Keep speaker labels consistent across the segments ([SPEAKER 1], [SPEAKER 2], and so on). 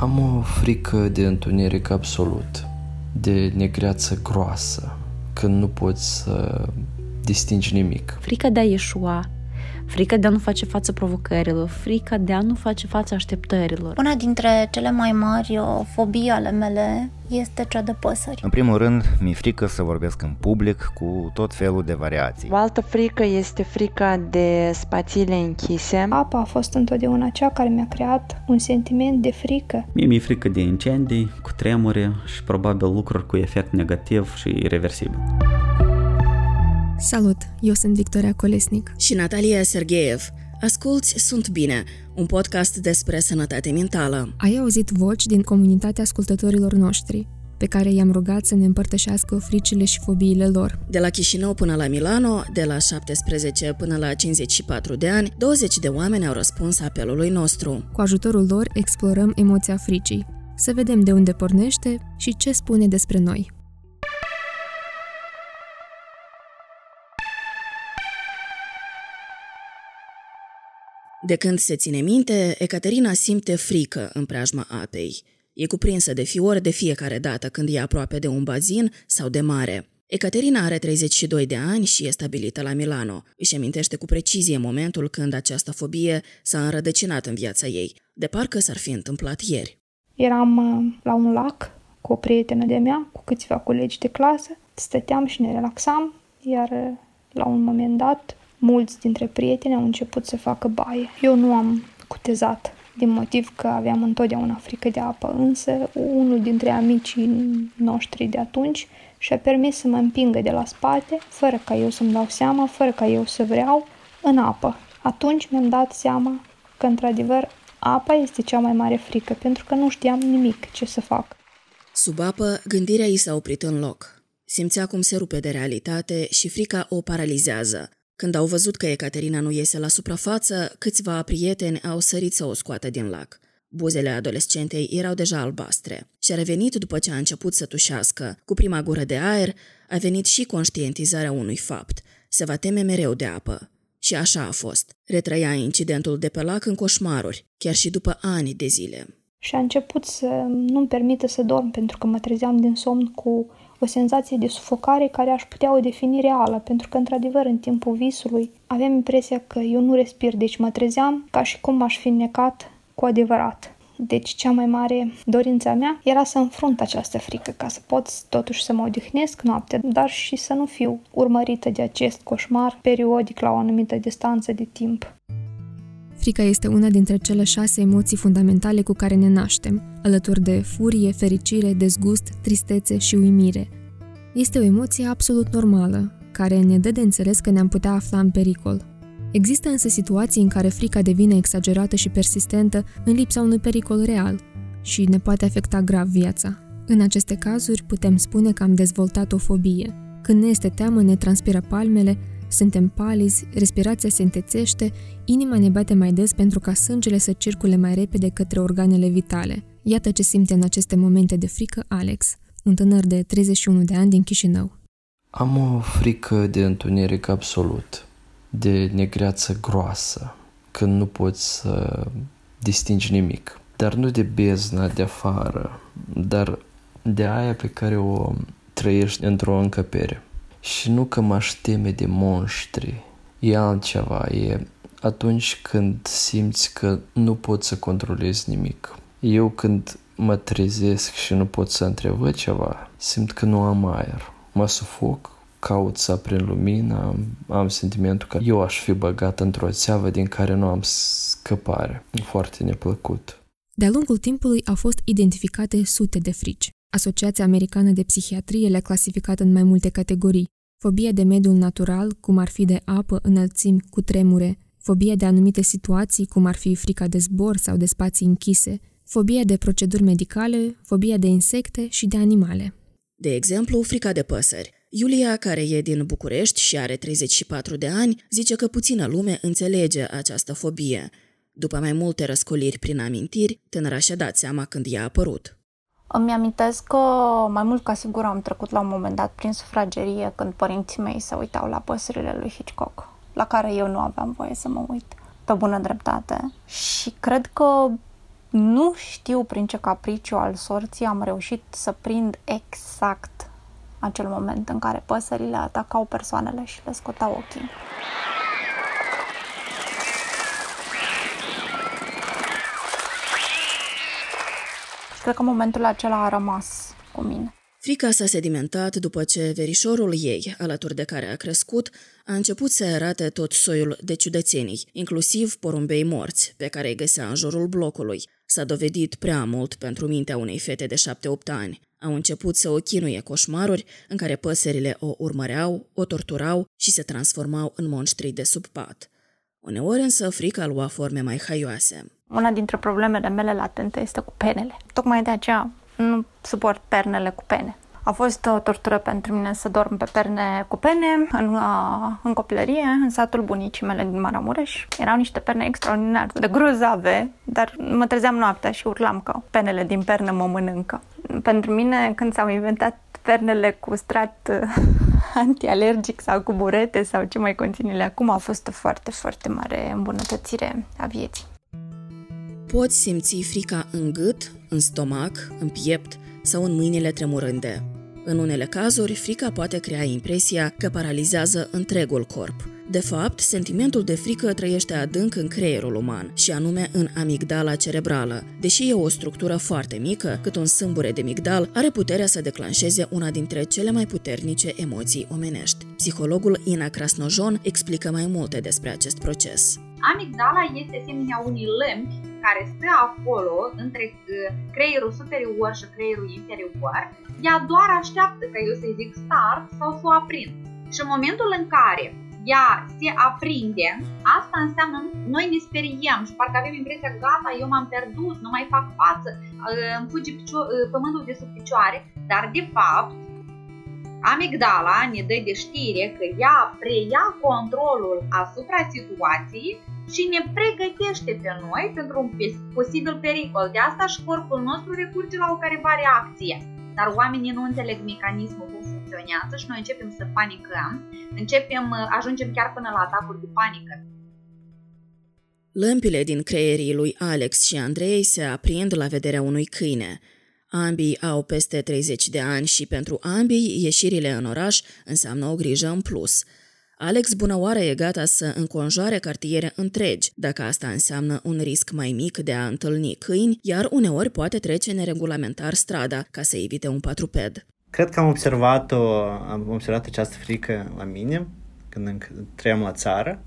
[SPEAKER 1] Am o frică de întuneric absolut, de negreață groasă, când nu poți să distingi nimic.
[SPEAKER 2] Frica de a ieșua, frica de a nu face față provocărilor, frica de a nu face față așteptărilor.
[SPEAKER 3] Una dintre cele mai mari fobii ale mele este cea de păsări.
[SPEAKER 4] În primul rând, mi-e frică să vorbesc în public cu tot felul de variații.
[SPEAKER 5] O altă frică este frica de spațiile închise.
[SPEAKER 6] Apa a fost întotdeauna cea care mi-a creat un sentiment de frică.
[SPEAKER 7] Mie mi-e frică de incendii, cu tremure și probabil lucruri cu efect negativ și irreversibil.
[SPEAKER 8] Salut, eu sunt Victoria Colesnic.
[SPEAKER 9] Și Natalia Sergeev. Asculți Sunt Bine, un podcast despre sănătate mentală.
[SPEAKER 8] Ai auzit voci din comunitatea ascultătorilor noștri, pe care i-am rugat să ne împărtășească fricile și fobiile lor.
[SPEAKER 9] De la Chișinău până la Milano, de la 17 până la 54 de ani, 20 de oameni au răspuns apelului nostru.
[SPEAKER 8] Cu ajutorul lor explorăm emoția fricii, să vedem de unde pornește și ce spune despre noi.
[SPEAKER 9] De când se ține minte, Ecaterina simte frică în preajma apei. E cuprinsă de fior de fiecare dată când e aproape de un bazin sau de mare. Ecaterina are 32 de ani și e stabilită la Milano. Își amintește cu precizie momentul când această fobie s-a înrădăcinat în viața ei, de parcă s-ar fi întâmplat ieri.
[SPEAKER 6] Eram uh, la un lac cu o prietenă de mea, cu câțiva colegi de clasă, stăteam și ne relaxam, iar uh, la un moment dat mulți dintre prieteni au început să facă baie. Eu nu am cutezat din motiv că aveam întotdeauna frică de apă, însă unul dintre amicii noștri de atunci și-a permis să mă împingă de la spate, fără ca eu să-mi dau seama, fără ca eu să vreau, în apă. Atunci mi-am dat seama că, într-adevăr, apa este cea mai mare frică, pentru că nu știam nimic ce să fac.
[SPEAKER 9] Sub apă, gândirea i s-a oprit în loc. Simțea cum se rupe de realitate și frica o paralizează. Când au văzut că Ecaterina nu iese la suprafață, câțiva prieteni au sărit să o scoată din lac. Buzele adolescentei erau deja albastre și a revenit după ce a început să tușească. Cu prima gură de aer a venit și conștientizarea unui fapt. Se va teme mereu de apă. Și așa a fost. Retrăia incidentul de pe lac în coșmaruri, chiar și după ani de zile.
[SPEAKER 6] Și a început să nu-mi permită să dorm pentru că mă trezeam din somn cu o senzație de sufocare care aș putea o defini reală, pentru că, într-adevăr, în timpul visului aveam impresia că eu nu respir, deci mă trezeam ca și cum aș fi necat cu adevărat. Deci cea mai mare dorința mea era să înfrunt această frică, ca să pot totuși să mă odihnesc noaptea, dar și să nu fiu urmărită de acest coșmar periodic la o anumită distanță de timp.
[SPEAKER 8] Frica este una dintre cele șase emoții fundamentale cu care ne naștem, alături de furie, fericire, dezgust, tristețe și uimire. Este o emoție absolut normală, care ne dă de înțeles că ne-am putea afla în pericol. Există însă situații în care frica devine exagerată și persistentă în lipsa unui pericol real și ne poate afecta grav viața. În aceste cazuri putem spune că am dezvoltat o fobie. Când ne este teamă, ne transpiră palmele, suntem palizi, respirația se întețește, inima ne bate mai des pentru ca sângele să circule mai repede către organele vitale. Iată ce simte în aceste momente de frică Alex, un tânăr de 31 de ani din Chișinău.
[SPEAKER 1] Am o frică de întuneric absolut, de negreață groasă, când nu poți să distingi nimic. Dar nu de bezna de afară, dar de aia pe care o trăiești într-o încăpere. Și nu că m-aș teme de monștri, e altceva, e atunci când simți că nu poți să controlezi nimic. Eu când mă trezesc și nu pot să întrevăd ceva, simt că nu am aer. Mă sufoc, caut să aprind lumina, am, am sentimentul că eu aș fi băgat într-o țeavă din care nu am scăpare. Foarte neplăcut.
[SPEAKER 8] De-a lungul timpului au fost identificate sute de frici. Asociația Americană de Psihiatrie le-a clasificat în mai multe categorii. Fobia de mediul natural, cum ar fi de apă, înălțimi, cu tremure, fobia de anumite situații, cum ar fi frica de zbor sau de spații închise, fobia de proceduri medicale, fobia de insecte și de animale.
[SPEAKER 9] De exemplu, frica de păsări. Iulia, care e din București și are 34 de ani, zice că puțină lume înțelege această fobie. După mai multe răscoliri prin amintiri, tânăra și-a dat seama când i-a apărut.
[SPEAKER 3] Îmi amintesc că mai mult ca sigur am trecut la un moment dat prin sufragerie când părinții mei se uitau la păsările lui Hitchcock, la care eu nu aveam voie să mă uit, pe bună dreptate. Și cred că Nu știu prin ce capriciu al sorții am reușit să prind exact acel moment în care păsările atacau persoanele și le scotau ochii. Și cred că momentul acela a rămas cu mine.
[SPEAKER 9] Frica s-a sedimentat după ce verișorul ei, alături de care a crescut, a început să arate tot soiul de ciudățenii, inclusiv porumbei morți, pe care îi găsea în jurul blocului. S-a dovedit prea mult pentru mintea unei fete de șapte-opt ani. Au început să o chinuie coșmaruri în care păsările o urmăreau, o torturau și se transformau în monștri de sub pat. Uneori însă frica lua forme mai haioase.
[SPEAKER 3] Una dintre problemele mele latente este cu penele. Tocmai de aceea nu suport pernele cu pene. A fost o tortură pentru mine să dorm pe perne cu pene în, în copilărie, în satul bunicii mele din Maramureș. Erau niște perne extraordinar de grozave, dar mă trezeam noaptea și urlam că penele din pernă mă mănâncă. Pentru mine, când s-au inventat pernele cu strat antialergic sau cu burete sau ce mai conține acum, a fost o foarte, foarte mare îmbunătățire a vieții.
[SPEAKER 9] Poți simți frica în gât, în stomac, în piept sau în mâinile tremurânde. În unele cazuri, frica poate crea impresia că paralizează întregul corp. De fapt, sentimentul de frică trăiește adânc în creierul uman, și anume în amigdala cerebrală. Deși e o structură foarte mică, cât un sâmbure de migdal are puterea să declanșeze una dintre cele mai puternice emoții omenești. Psihologul Ina Krasnojon explică mai multe despre acest proces.
[SPEAKER 10] Amigdala este asemenea unui lămpi care stă acolo între uh, creierul superior și creierul inferior. Ea doar așteaptă ca eu să-i zic start sau să o aprind. Și în momentul în care ea se aprinde, asta înseamnă noi ne speriem și parcă avem impresia că gata, eu m-am pierdut, nu mai fac față, uh, îmi fuge uh, pământul de sub picioare, dar de fapt Amigdala ne dă de știre că ea preia controlul asupra situației și ne pregătește pe noi pentru un posibil pericol. De asta și corpul nostru recurge la o careva reacție. Dar oamenii nu înțeleg mecanismul cum funcționează și noi începem să panicăm, începem, ajungem chiar până la atacuri de panică.
[SPEAKER 9] Lămpile din creierii lui Alex și Andrei se aprind la vederea unui câine. Ambii au peste 30 de ani și pentru ambii ieșirile în oraș înseamnă o grijă în plus – Alex Bunăoară e gata să înconjoare cartiere întregi, dacă asta înseamnă un risc mai mic de a întâlni câini, iar uneori poate trece neregulamentar strada ca să evite un patruped.
[SPEAKER 11] Cred că am observat, o, am observat această frică la mine când trăiam la țară,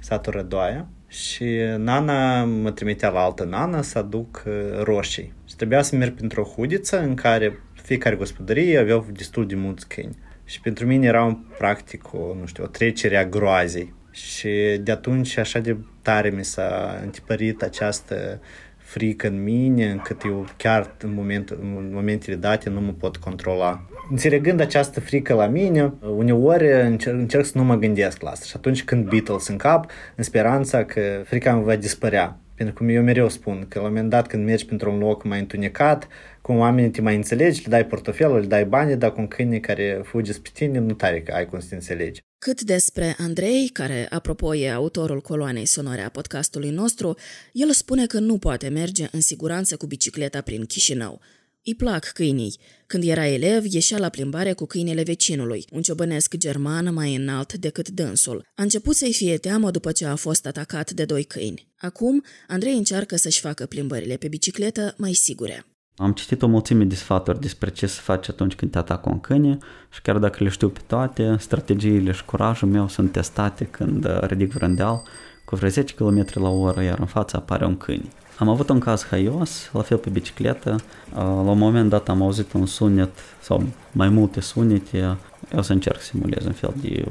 [SPEAKER 11] satul Rădoaia, și nana mă trimitea la altă nana să aduc uh, roșii. Și trebuia să merg printr-o hudiță în care fiecare gospodărie avea destul de mulți câini. Și pentru mine era un practic o, nu știu, o trecere a groazei. Și de atunci așa de tare mi s-a întipărit această frică în mine, încât eu chiar în, momentul, în momentele date nu mă pot controla. Înțelegând această frică la mine, uneori încerc, încerc să nu mă gândesc la asta. Și atunci când Beatles în cap, în speranța că frica îmi va dispărea. Pentru că eu mereu spun că la un moment dat când mergi pentru un loc mai întunecat, cum oamenii te mai înțelegi, le dai portofelul, le dai bani, dar cu un câine care fuge spre tine, nu tare că ai cum să te înțelegi.
[SPEAKER 9] Cât despre Andrei, care, apropo, e autorul coloanei sonore a podcastului nostru, el spune că nu poate merge în siguranță cu bicicleta prin Chișinău. Îi plac câinii. Când era elev, ieșea la plimbare cu câinele vecinului, un ciobănesc german mai înalt decât dânsul. A început să-i fie teamă după ce a fost atacat de doi câini. Acum, Andrei încearcă să-și facă plimbările pe bicicletă mai sigure.
[SPEAKER 7] Am citit o mulțime de sfaturi despre ce să faci atunci când te atacă un câine și chiar dacă le știu pe toate, strategiile și curajul meu sunt testate când uh, ridic vrândeal cu vreo 10 km la oră, iar în fața apare un câine. Am avut un caz haios, la fel pe bicicletă. Uh, la un moment dat am auzit un sunet sau mai multe sunete. Eu să încerc să simulez un fel de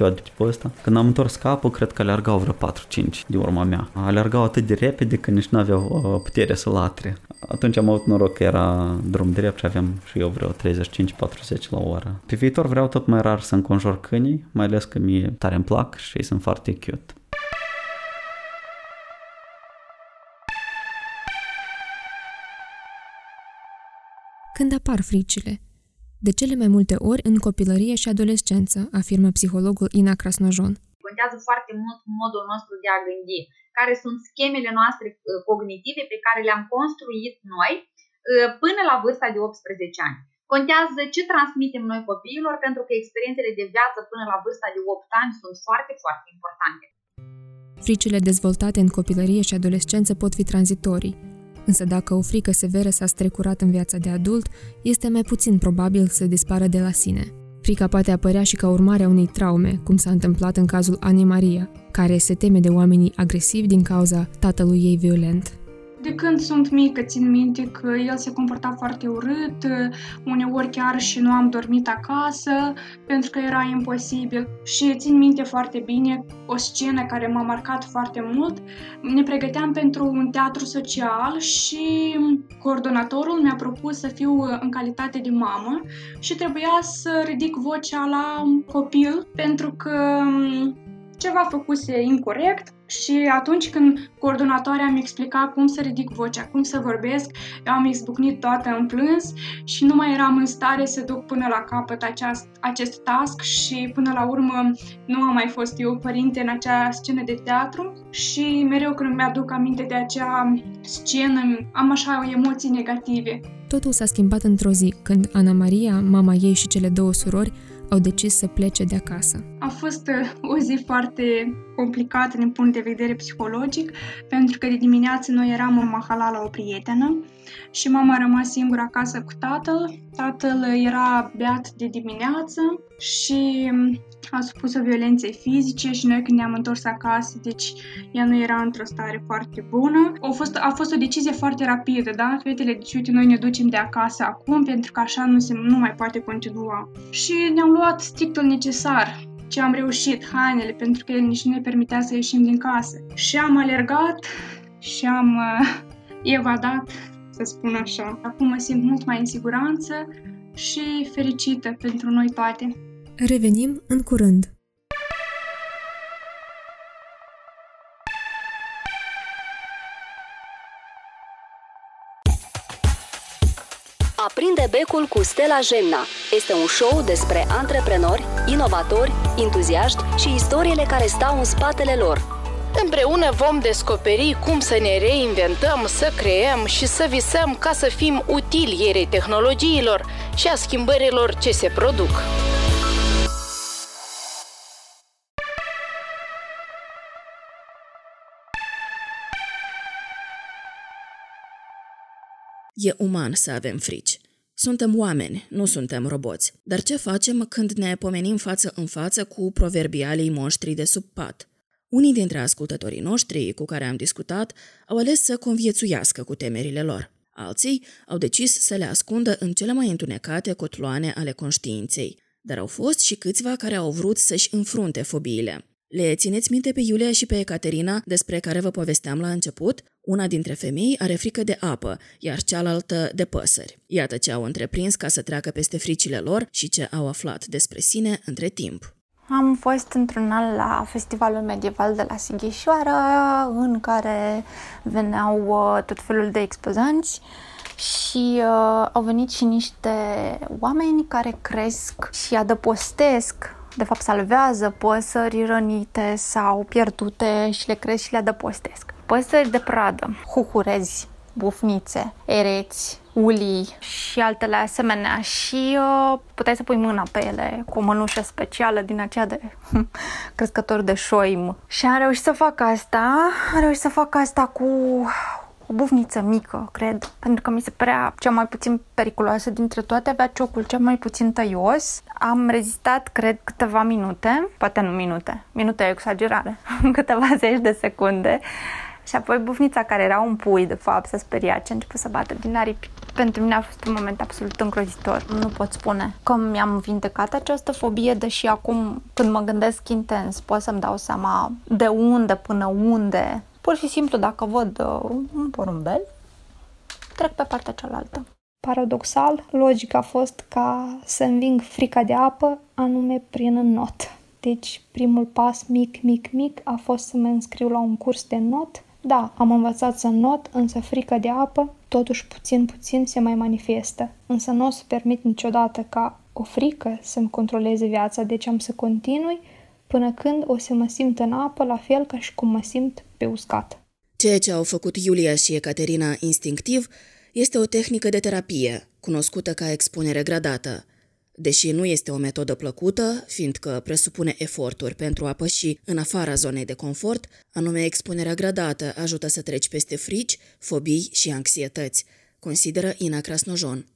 [SPEAKER 7] ceva de tipul ăsta. Când am întors capul, cred că alergau vreo 4-5 de urma mea. Alergau atât de repede că nici nu aveau uh, putere să latre. Atunci am avut noroc că era drum drept și aveam și eu vreo 35-40 la oră. Pe viitor vreau tot mai rar să înconjur câinii, mai ales că mie tare îmi plac și ei sunt foarte cute.
[SPEAKER 8] Când apar fricile, de cele mai multe ori în copilărie și adolescență, afirmă psihologul Ina Krasnojon.
[SPEAKER 10] Contează foarte mult modul nostru de a gândi. care sunt schemele noastre cognitive pe care le-am construit noi până la vârsta de 18 ani. Contează ce transmitem noi copiilor pentru că experiențele de viață până la vârsta de 8 ani sunt foarte, foarte importante.
[SPEAKER 8] Fricile dezvoltate în copilărie și adolescență pot fi tranzitorii, însă dacă o frică severă s-a strecurat în viața de adult, este mai puțin probabil să dispară de la sine. Frica poate apărea și ca urmare a unei traume, cum s-a întâmplat în cazul Anei Maria, care se teme de oamenii agresivi din cauza tatălui ei violent.
[SPEAKER 12] De când sunt mică, țin minte că el se comporta foarte urât, uneori chiar și nu am dormit acasă pentru că era imposibil. Și țin minte foarte bine o scenă care m-a marcat foarte mult. Ne pregăteam pentru un teatru social și coordonatorul mi-a propus să fiu în calitate de mamă și trebuia să ridic vocea la copil pentru că ceva făcuse incorrect și atunci când coordonatoarea mi explica cum să ridic vocea, cum să vorbesc, eu am izbucnit toată în plâns și nu mai eram în stare să duc până la capăt aceast, acest task și până la urmă nu am mai fost eu părinte în acea scenă de teatru și mereu când mi-aduc aminte de acea scenă am așa emoții negative.
[SPEAKER 8] Totul s-a schimbat într-o zi, când Ana Maria, mama ei și cele două surori au decis să plece de acasă.
[SPEAKER 12] A fost uh, o zi foarte complicată din punct de vedere psihologic, pentru că de dimineață noi eram în Mahala la o prietenă și mama a rămas singură acasă cu tatăl. Tatăl era beat de dimineață și um, a supus o violenței fizice și noi când ne-am întors acasă, deci ea nu era într-o stare foarte bună. A fost, a fost o decizie foarte rapidă, da? Fetele, deci uite, noi ne ducem de acasă acum pentru că așa nu, se, nu mai poate continua. Și ne-am luat strictul necesar ce am reușit, hainele, pentru că el nici nu ne permitea să ieșim din casă. Și am alergat și am uh, evadat, să spun așa. Acum mă simt mult mai în siguranță și fericită pentru noi toate.
[SPEAKER 8] Revenim în curând.
[SPEAKER 13] Becul cu Stella Gemna. Este un show despre antreprenori, inovatori, entuziaști și istoriile care stau în spatele lor.
[SPEAKER 14] Împreună vom descoperi cum să ne reinventăm, să creăm și să visăm ca să fim utili ierei tehnologiilor și a schimbărilor ce se produc.
[SPEAKER 9] E uman să avem frici. Suntem oameni, nu suntem roboți. Dar ce facem când ne pomenim față în față cu proverbialii monștri de sub pat? Unii dintre ascultătorii noștri cu care am discutat au ales să conviețuiască cu temerile lor. Alții au decis să le ascundă în cele mai întunecate cotloane ale conștiinței, dar au fost și câțiva care au vrut să-și înfrunte fobiile. Le țineți minte pe Iulia și pe Ecaterina, despre care vă povesteam la început? Una dintre femei are frică de apă, iar cealaltă de păsări. Iată ce au întreprins ca să treacă peste fricile lor și ce au aflat despre sine între timp.
[SPEAKER 3] Am fost într-un an la Festivalul Medieval de la Sighișoara, în care veneau uh, tot felul de expozanți și uh, au venit și niște oameni care cresc și adăpostesc de fapt salvează păsări rănite sau pierdute și le cresc și le adăpostesc. Păsări de pradă, huhurezi, bufnițe, ereți, ulii și altele asemenea și uh, puteai să pui mâna pe ele cu o mănușă specială din aceea de crescător de șoim. Și am reușit să fac asta, am reușit să fac asta cu o bufniță mică, cred, pentru că mi se părea cea mai puțin periculoasă dintre toate, avea ciocul cel mai puțin tăios. Am rezistat, cred, câteva minute, poate nu minute, minute e exagerare, câteva zeci de secunde și apoi bufnița care era un pui, de fapt, să speria ce a început să bată din aripi. Pentru mine a fost un moment absolut îngrozitor. Nu pot spune că mi-am vindecat această fobie, deși acum, când mă gândesc intens, pot să-mi dau seama de unde până unde. Pur și simplu, dacă văd uh, un porumbel, trec pe partea cealaltă.
[SPEAKER 12] Paradoxal, logica a fost ca să înving frica de apă, anume prin not. Deci, primul pas mic, mic, mic a fost să mă înscriu la un curs de not da, am învățat să not, însă frica de apă, totuși puțin puțin se mai manifestă. Însă nu o să permit niciodată ca o frică să-mi controleze viața, deci am să continui până când o să mă simt în apă la fel ca și cum mă simt pe uscat.
[SPEAKER 9] Ceea ce au făcut Iulia și Ecaterina instinctiv este o tehnică de terapie, cunoscută ca expunere gradată. Deși nu este o metodă plăcută, fiindcă presupune eforturi pentru a păși în afara zonei de confort, anume expunerea gradată ajută să treci peste frici, fobii și anxietăți, consideră Ina Crasnojon.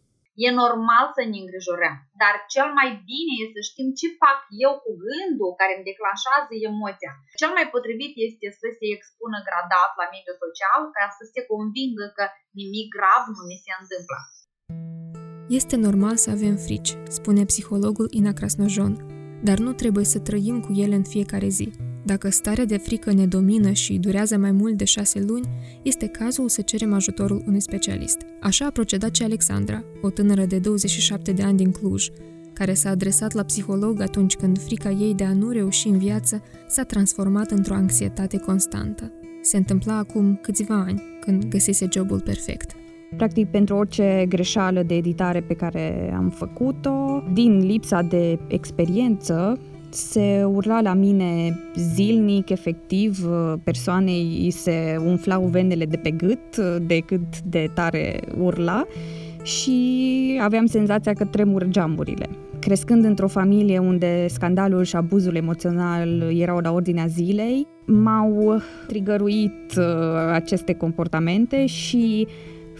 [SPEAKER 10] E normal să ne îngrijorăm, dar cel mai bine e să știm ce fac eu cu gândul care îmi declanșează emoția. Cel mai potrivit este să se expună gradat la mediul social ca să se convingă că nimic grav nu mi se întâmplă.
[SPEAKER 8] Este normal să avem frici, spune psihologul Ina Krasnojon, dar nu trebuie să trăim cu ele în fiecare zi. Dacă starea de frică ne domină și durează mai mult de șase luni, este cazul să cerem ajutorul unui specialist. Așa a procedat și Alexandra, o tânără de 27 de ani din Cluj, care s-a adresat la psiholog atunci când frica ei de a nu reuși în viață s-a transformat într-o anxietate constantă. Se întâmpla acum câțiva ani, când găsise jobul perfect.
[SPEAKER 15] Practic, pentru orice greșeală de editare pe care am făcut-o, din lipsa de experiență, se urla la mine zilnic, efectiv, persoanei îi se umflau venele de pe gât de cât de tare urla și aveam senzația că tremur geamurile. Crescând într-o familie unde scandalul și abuzul emoțional erau la ordinea zilei, m-au trigăruit uh, aceste comportamente și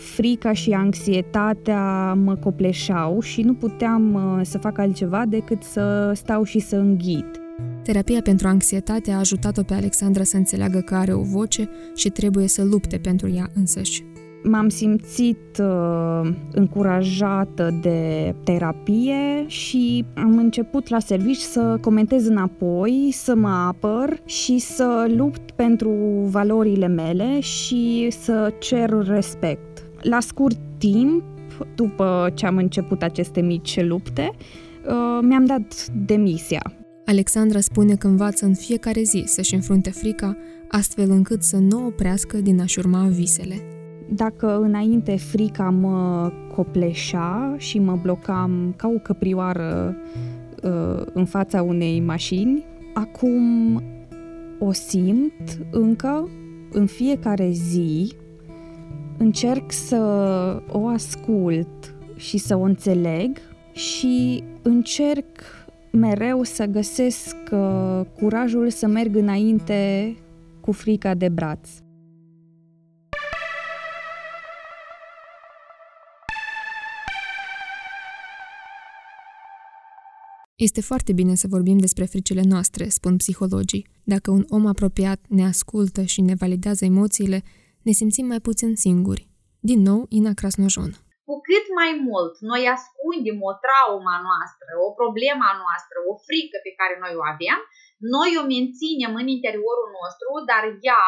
[SPEAKER 15] frica și anxietatea mă copleșau și nu puteam uh, să fac altceva decât să stau și să înghit.
[SPEAKER 8] Terapia pentru anxietate a ajutat-o pe Alexandra să înțeleagă că are o voce și trebuie să lupte pentru ea însăși.
[SPEAKER 15] M-am simțit uh, încurajată de terapie și am început la servici să comentez înapoi, să mă apăr și să lupt pentru valorile mele și să cer respect. La scurt timp, după ce am început aceste mici lupte, uh, mi-am dat demisia.
[SPEAKER 8] Alexandra spune că învață în fiecare zi să-și înfrunte frica, astfel încât să nu oprească din a-și urma visele.
[SPEAKER 15] Dacă înainte frica mă copleșa și mă blocam ca o căprioară uh, în fața unei mașini, acum o simt încă în fiecare zi încerc să o ascult și să o înțeleg și încerc mereu să găsesc uh, curajul să merg înainte cu frica de braț.
[SPEAKER 8] Este foarte bine să vorbim despre fricile noastre, spun psihologii. Dacă un om apropiat ne ascultă și ne validează emoțiile, ne simțim mai puțin singuri. Din nou, Ina Crasnojon.
[SPEAKER 10] Cu cât mai mult noi ascundem o trauma noastră, o problema noastră, o frică pe care noi o avem, noi o menținem în interiorul nostru, dar ea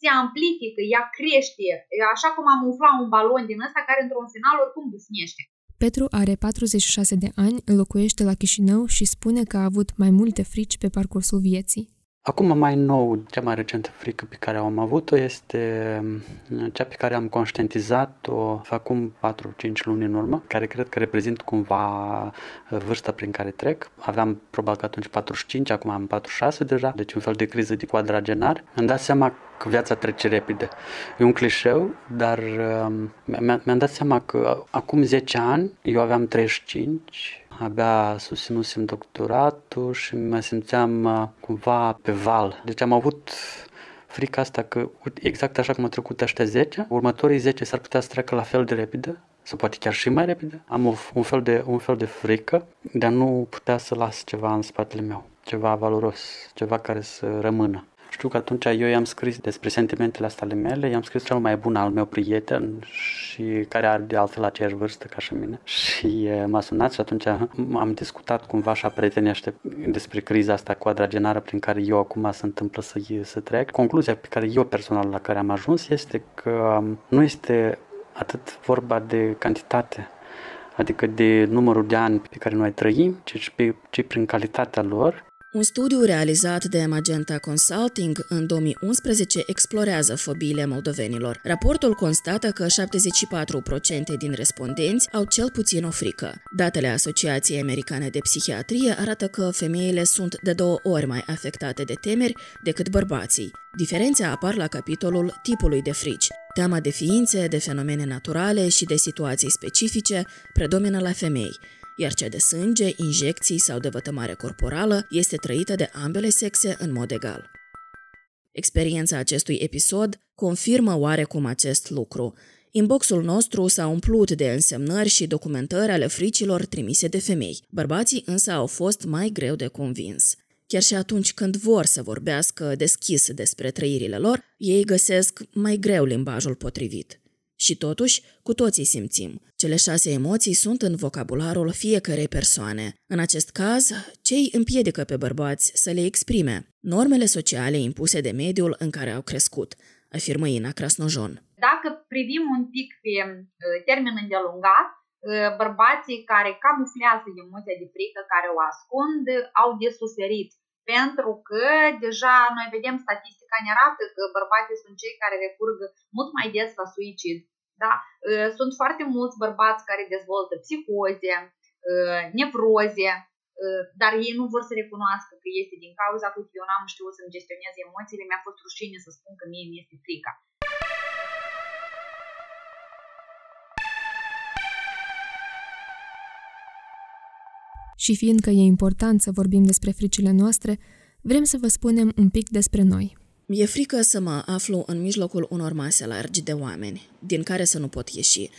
[SPEAKER 10] se amplifică, ea crește, așa cum am umflat un balon din ăsta care într-un final oricum busnește.
[SPEAKER 8] Petru are 46 de ani, locuiește la Chișinău și spune că a avut mai multe frici pe parcursul vieții.
[SPEAKER 16] Acum mai nou, cea mai recentă frică pe care am avut-o este mm, cea pe care am conștientizat-o acum 4-5 luni în urmă, care cred că reprezintă cumva uh, vârsta prin care trec. Aveam probabil că atunci 45, acum am 46 deja, deci un fel de criză de quadragenar. Am dat seama că viața trece repede. E un clișeu, dar um, mi-am dat seama că acum 10 ani, eu aveam 35, abia susținusem doctoratul și mă simțeam uh, cumva pe val. Deci am avut frica asta că exact așa cum a trecut ăștia 10, următorii 10 s-ar putea să treacă la fel de repede sau poate chiar și mai repede. Am o, un, fel de, un fel de frică de a nu putea să las ceva în spatele meu, ceva valoros, ceva care să rămână. Știu că atunci eu i-am scris despre sentimentele astea ale mele, i-am scris cel mai bun al meu prieten și care are de altfel aceeași vârstă ca și mine. Și m-a sunat și atunci am discutat cumva și a prietenește despre criza asta quadragenară prin care eu acum se întâmplă să, să trec. Concluzia pe care eu personal la care am ajuns este că nu este atât vorba de cantitate, adică de numărul de ani pe care noi trăim, ci, ci prin calitatea lor
[SPEAKER 9] Un studiu realizat de Magenta Consulting în 2011 explorează fobiile moldovenilor. Raportul constată că 74% din respondenți au cel puțin o frică. Datele Asociației Americane de Psihiatrie arată că femeile sunt de două ori mai afectate de temeri decât bărbații. Diferențe apar la capitolul tipului de frici. Teama de ființe, de fenomene naturale și de situații specifice predomină la femei, iar cea de sânge, injecții sau de vătămare corporală este trăită de ambele sexe în mod egal. Experiența acestui episod confirmă oarecum acest lucru. Inboxul nostru s-a umplut de însemnări și documentări ale fricilor trimise de femei. Bărbații însă au fost mai greu de convins. Chiar și atunci când vor să vorbească deschis despre trăirile lor, ei găsesc mai greu limbajul potrivit. Și totuși, cu toții simțim. Cele șase emoții sunt în vocabularul fiecarei persoane. În acest caz, cei împiedică pe bărbați să le exprime normele sociale impuse de mediul în care au crescut, afirmă Ina Krasnojon.
[SPEAKER 10] Dacă privim un pic pe termen îndelungat, bărbații care camuflează emoția de frică, care o ascund, au de suferit pentru că deja noi vedem statistica ne arată că bărbații sunt cei care recurg mult mai des la suicid. Da? Sunt foarte mulți bărbați care dezvoltă psihoze, nevroze, dar ei nu vor să recunoască că este din cauza că eu n-am știut să-mi gestionez emoțiile, mi-a fost rușine să spun că mie mi este frica.
[SPEAKER 8] Și fiindcă e important să vorbim despre fricile noastre, vrem să vă spunem un pic despre noi.
[SPEAKER 9] Mi-e frică să mă aflu în mijlocul unor mase largi de oameni, din care să nu pot ieși.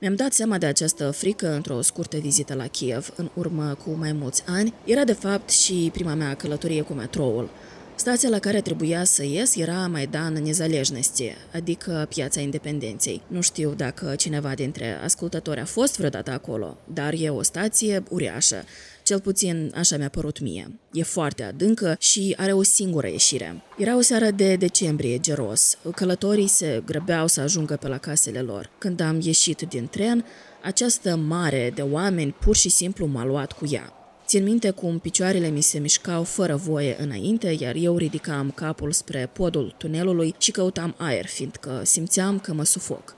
[SPEAKER 9] Mi-am dat seama de această frică într-o scurtă vizită la Kiev, în urmă cu mai mulți ani. Era de fapt și prima mea călătorie cu metroul. Stația la care trebuia să ies era Maidan Nezalejnosti, adică Piața Independenței. Nu știu dacă cineva dintre ascultători a fost vreodată acolo, dar e o stație uriașă. Cel puțin așa mi-a părut mie. E foarte adâncă și are o singură ieșire. Era o seară de decembrie geros. Călătorii se grăbeau să ajungă pe la casele lor. Când am ieșit din tren, această mare de oameni pur și simplu m-a luat cu ea. Țin minte cum picioarele mi se mișcau fără voie înainte, iar eu ridicam capul spre podul tunelului și căutam aer, fiindcă simțeam că mă sufoc.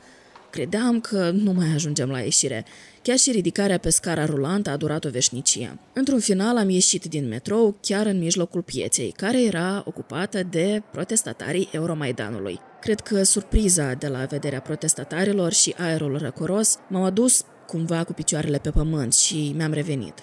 [SPEAKER 9] Credeam că nu mai ajungem la ieșire. Chiar și ridicarea pe scara rulantă a durat o veșnicie. Într-un final am ieșit din metrou chiar în mijlocul pieței, care era ocupată de protestatarii Euromaidanului. Cred că surpriza de la vederea protestatarilor și aerul răcoros m-au adus cumva cu picioarele pe pământ și mi-am revenit.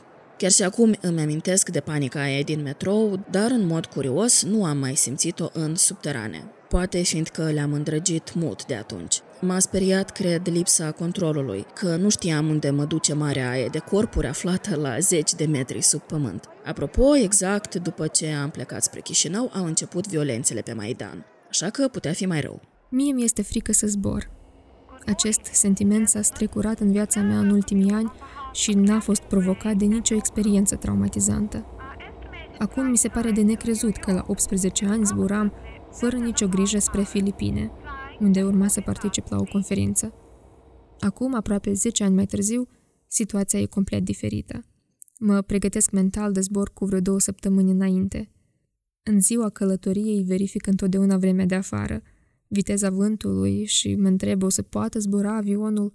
[SPEAKER 9] Chiar și acum îmi amintesc de panica aia din metrou, dar în mod curios nu am mai simțit-o în subterane. Poate fiindcă le-am îndrăgit mult de atunci. M-a speriat, cred, lipsa controlului, că nu știam unde mă duce marea aia de corpuri aflată la zeci de metri sub pământ. Apropo, exact după ce am plecat spre Chișinău, au început violențele pe Maidan, așa că putea fi mai rău.
[SPEAKER 8] Mie mi-este frică să zbor. Acest sentiment s-a strecurat în viața mea în ultimii ani și n-a fost provocat de nicio experiență traumatizantă. Acum mi se pare de necrezut că la 18 ani zburam fără nicio grijă spre Filipine, unde urma să particip la o conferință. Acum, aproape 10 ani mai târziu, situația e complet diferită. Mă pregătesc mental de zbor cu vreo două săptămâni înainte. În ziua călătoriei verific întotdeauna vremea de afară, viteza vântului și mă întreb o să poată zbura avionul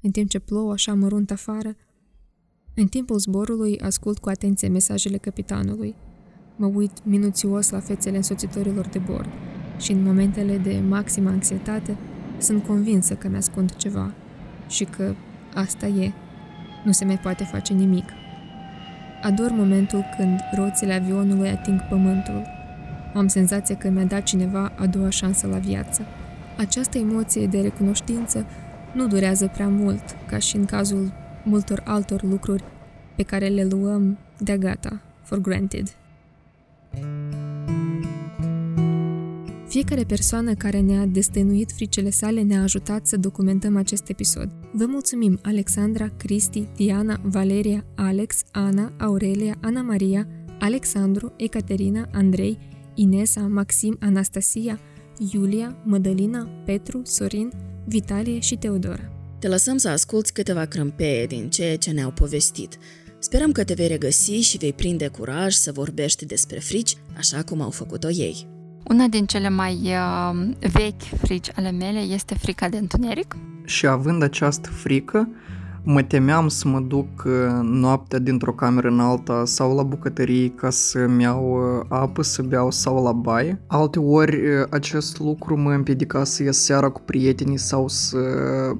[SPEAKER 8] în timp ce plouă așa mărunt afară – în timpul zborului ascult cu atenție mesajele capitanului. Mă uit minuțios la fețele însoțitorilor de bord și în momentele de maximă anxietate sunt convinsă că mi-ascund ceva și că asta e. Nu se mai poate face nimic. Ador momentul când roțile avionului ating pământul. Am senzația că mi-a dat cineva a doua șansă la viață. Această emoție de recunoștință nu durează prea mult, ca și în cazul multor altor lucruri pe care le luăm de gata, for granted. Fiecare persoană care ne-a destăinuit fricele sale ne-a ajutat să documentăm acest episod. Vă mulțumim Alexandra, Cristi, Diana, Valeria, Alex, Ana, Aurelia, Ana Maria, Alexandru, Ecaterina, Andrei, Inesa, Maxim, Anastasia, Iulia, Mădălina, Petru, Sorin, Vitalie și Teodora.
[SPEAKER 9] Te lăsăm să asculți câteva crâmpeie din ceea ce ne-au povestit. Sperăm că te vei regăsi și vei prinde curaj să vorbești despre frici așa cum au făcut-o ei.
[SPEAKER 17] Una din cele mai uh, vechi frici ale mele este frica de întuneric.
[SPEAKER 18] Și având această frică, mă temeam să mă duc uh, noaptea dintr-o cameră în alta sau la bucătărie ca să-mi iau uh, apă să beau sau la baie. Alte ori uh, acest lucru mă împiedica să ies seara cu prietenii sau să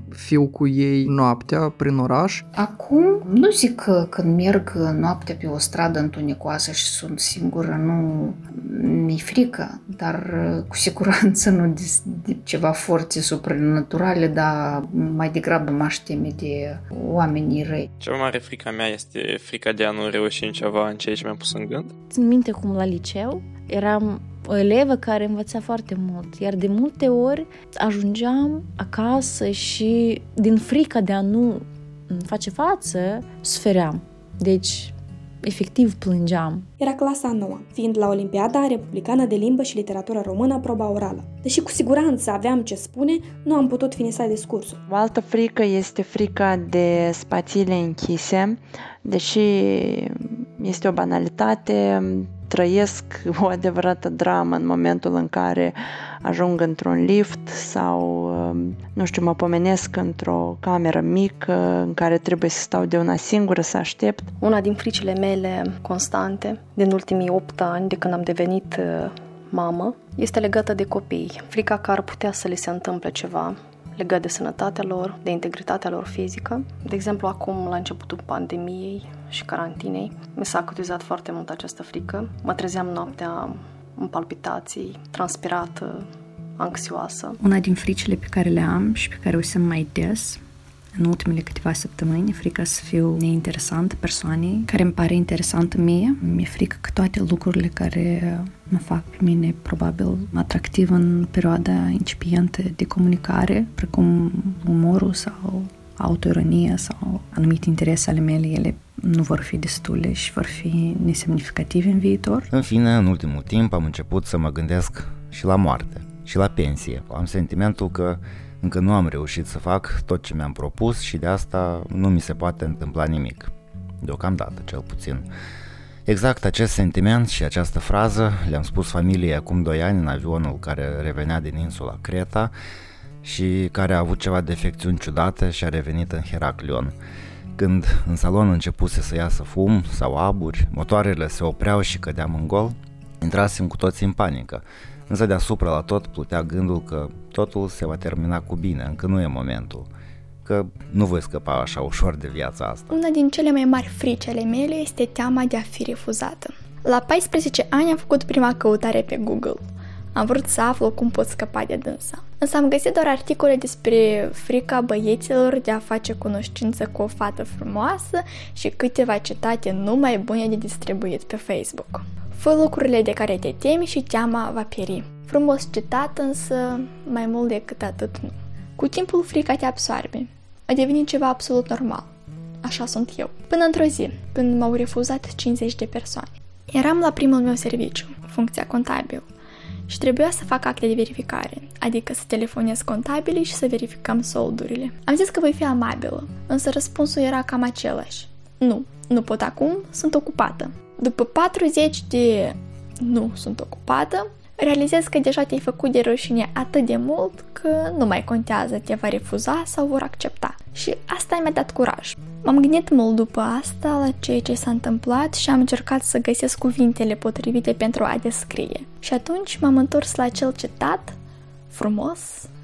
[SPEAKER 18] fiu cu ei noaptea prin oraș.
[SPEAKER 19] Acum nu zic că când merg noaptea pe o stradă întunecoasă și sunt singură, nu mi-e frică, dar cu siguranță nu de, de ceva forțe supranaturale, dar mai degrabă mă teme de oamenii răi.
[SPEAKER 20] Cea mai mare frica mea este frica de a nu reuși în ceva în ceea ce mi-am pus în gând.
[SPEAKER 2] Țin minte cum la liceu eram o elevă care învăța foarte mult, iar de multe ori ajungeam acasă și din frica de a nu face față, sufeream. Deci efectiv plângeam.
[SPEAKER 21] Era clasa nouă, fiind la Olimpiada Republicană de Limbă și Literatură Română proba orală. Deși cu siguranță aveam ce spune, nu am putut finisa discursul.
[SPEAKER 5] O altă frică este frica de spațiile închise, deși este o banalitate, trăiesc o adevărată dramă în momentul în care ajung într-un lift sau, um, nu știu, mă pomenesc într-o cameră mică în care trebuie să stau de una singură să aștept.
[SPEAKER 22] Una din fricile mele constante din ultimii 8 ani de când am devenit uh, mamă este legată de copii. Frica că ar putea să le se întâmple ceva legat de sănătatea lor, de integritatea lor fizică. De exemplu, acum, la începutul pandemiei și carantinei, mi s-a acutizat foarte mult această frică. Mă trezeam noaptea în palpitații, transpirată, anxioasă.
[SPEAKER 23] Una din fricile pe care le am și pe care o simt mai des în ultimele câteva săptămâni, frica să fiu neinteresant persoanei care îmi pare interesantă mie. Mi-e frică că toate lucrurile care mă fac pe mine probabil atractiv în perioada incipientă de comunicare, precum umorul sau autoironia sau anumite interese ale mele, ele nu vor fi destule și vor fi nesemnificative în viitor.
[SPEAKER 4] În fine, în ultimul timp am început să mă gândesc și la moarte și la pensie. Am sentimentul că încă nu am reușit să fac tot ce mi-am propus și de asta nu mi se poate întâmpla nimic. Deocamdată, cel puțin. Exact acest sentiment și această frază le-am spus familiei acum 2 ani în avionul care revenea din insula Creta și care a avut ceva defecțiuni ciudate și a revenit în Heraclion. Când în salon începuse să iasă fum sau aburi, motoarele se opreau și cădeam în gol, intrasem cu toții în panică. Însă deasupra la tot plutea gândul că totul se va termina cu bine, încă nu e momentul că nu voi scăpa așa ușor de viața asta.
[SPEAKER 24] Una din cele mai mari frici ale mele este teama de a fi refuzată. La 14 ani am făcut prima căutare pe Google. Am vrut să aflu cum pot scăpa de dânsa. Însă am găsit doar articole despre frica băieților de a face cunoștință cu o fată frumoasă și câteva citate numai bune de distribuit pe Facebook. Fă lucrurile de care te temi și teama va pieri. Frumos citat, însă mai mult decât atât nu. Cu timpul frica te absoarbe. A devenit ceva absolut normal. Așa sunt eu. Până într-o zi, când m-au refuzat 50 de persoane. Eram la primul meu serviciu, funcția contabil, și trebuia să fac acte de verificare, adică să telefonez contabilii și să verificăm soldurile. Am zis că voi fi amabilă, însă răspunsul era cam același. Nu, nu pot acum, sunt ocupată. După 40 de nu sunt ocupată, realizez că deja te-ai făcut de rușine atât de mult că nu mai contează, te va refuza sau vor accepta. Și asta mi-a dat curaj. M-am gândit mult după asta la ceea ce s-a întâmplat și am încercat să găsesc cuvintele potrivite pentru a descrie. Și atunci m-am întors la acel citat frumos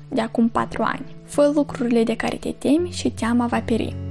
[SPEAKER 24] de acum patru ani. Fă lucrurile de care te temi și teama va pieri.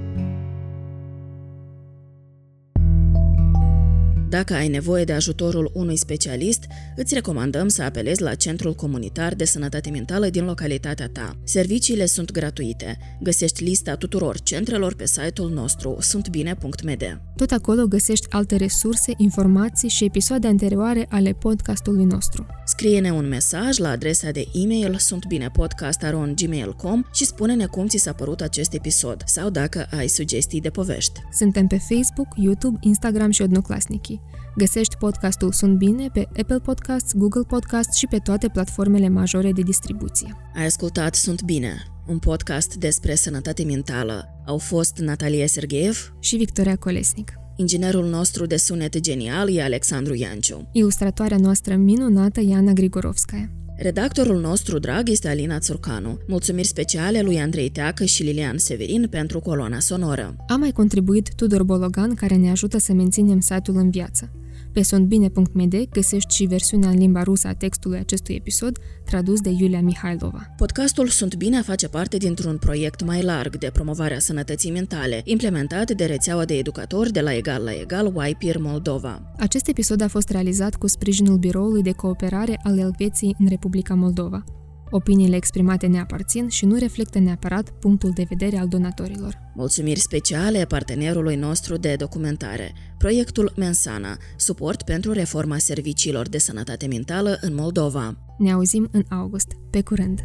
[SPEAKER 9] Dacă ai nevoie de ajutorul unui specialist, îți recomandăm să apelezi la Centrul Comunitar de Sănătate Mentală din localitatea ta. Serviciile sunt gratuite. Găsești lista tuturor centrelor pe site-ul nostru suntbine.md.
[SPEAKER 8] Tot acolo găsești alte resurse, informații și episoade anterioare ale podcastului nostru.
[SPEAKER 9] Scrie-ne un mesaj la adresa de e-mail suntbinepodcast.gmail.com și spune-ne cum ți s-a părut acest episod sau dacă ai sugestii de povești.
[SPEAKER 8] Suntem pe Facebook, YouTube, Instagram și Odnoclasnicii. Găsești podcastul Sunt Bine pe Apple Podcasts, Google Podcasts și pe toate platformele majore de distribuție.
[SPEAKER 9] Ai ascultat Sunt Bine, un podcast despre sănătate mentală. Au fost Natalia Sergeev
[SPEAKER 8] și Victoria Colesnic.
[SPEAKER 9] Inginerul nostru de sunet genial e Alexandru Ianciu.
[SPEAKER 8] Ilustratoarea noastră minunată e Ana Grigorovskaya.
[SPEAKER 9] Redactorul nostru drag este Alina Țurcanu. Mulțumiri speciale lui Andrei Teacă și Lilian Severin pentru coloana sonoră.
[SPEAKER 8] A mai contribuit Tudor Bologan, care ne ajută să menținem site-ul în viață. Pe sondbine.md găsești și versiunea în limba rusă a textului acestui episod, tradus de Iulia Mihailova.
[SPEAKER 9] Podcastul Sunt Bine face parte dintr-un proiect mai larg de promovare a sănătății mentale, implementat de rețeaua de educatori de la Egal la Egal YPIR Moldova.
[SPEAKER 8] Acest episod a fost realizat cu sprijinul Biroului de Cooperare al Elveției în Republica Moldova. Opiniile exprimate ne aparțin și nu reflectă neapărat punctul de vedere al donatorilor.
[SPEAKER 9] Mulțumiri speciale partenerului nostru de documentare, proiectul Mensana, suport pentru reforma serviciilor de sănătate mentală în Moldova.
[SPEAKER 8] Ne auzim în august. Pe curând!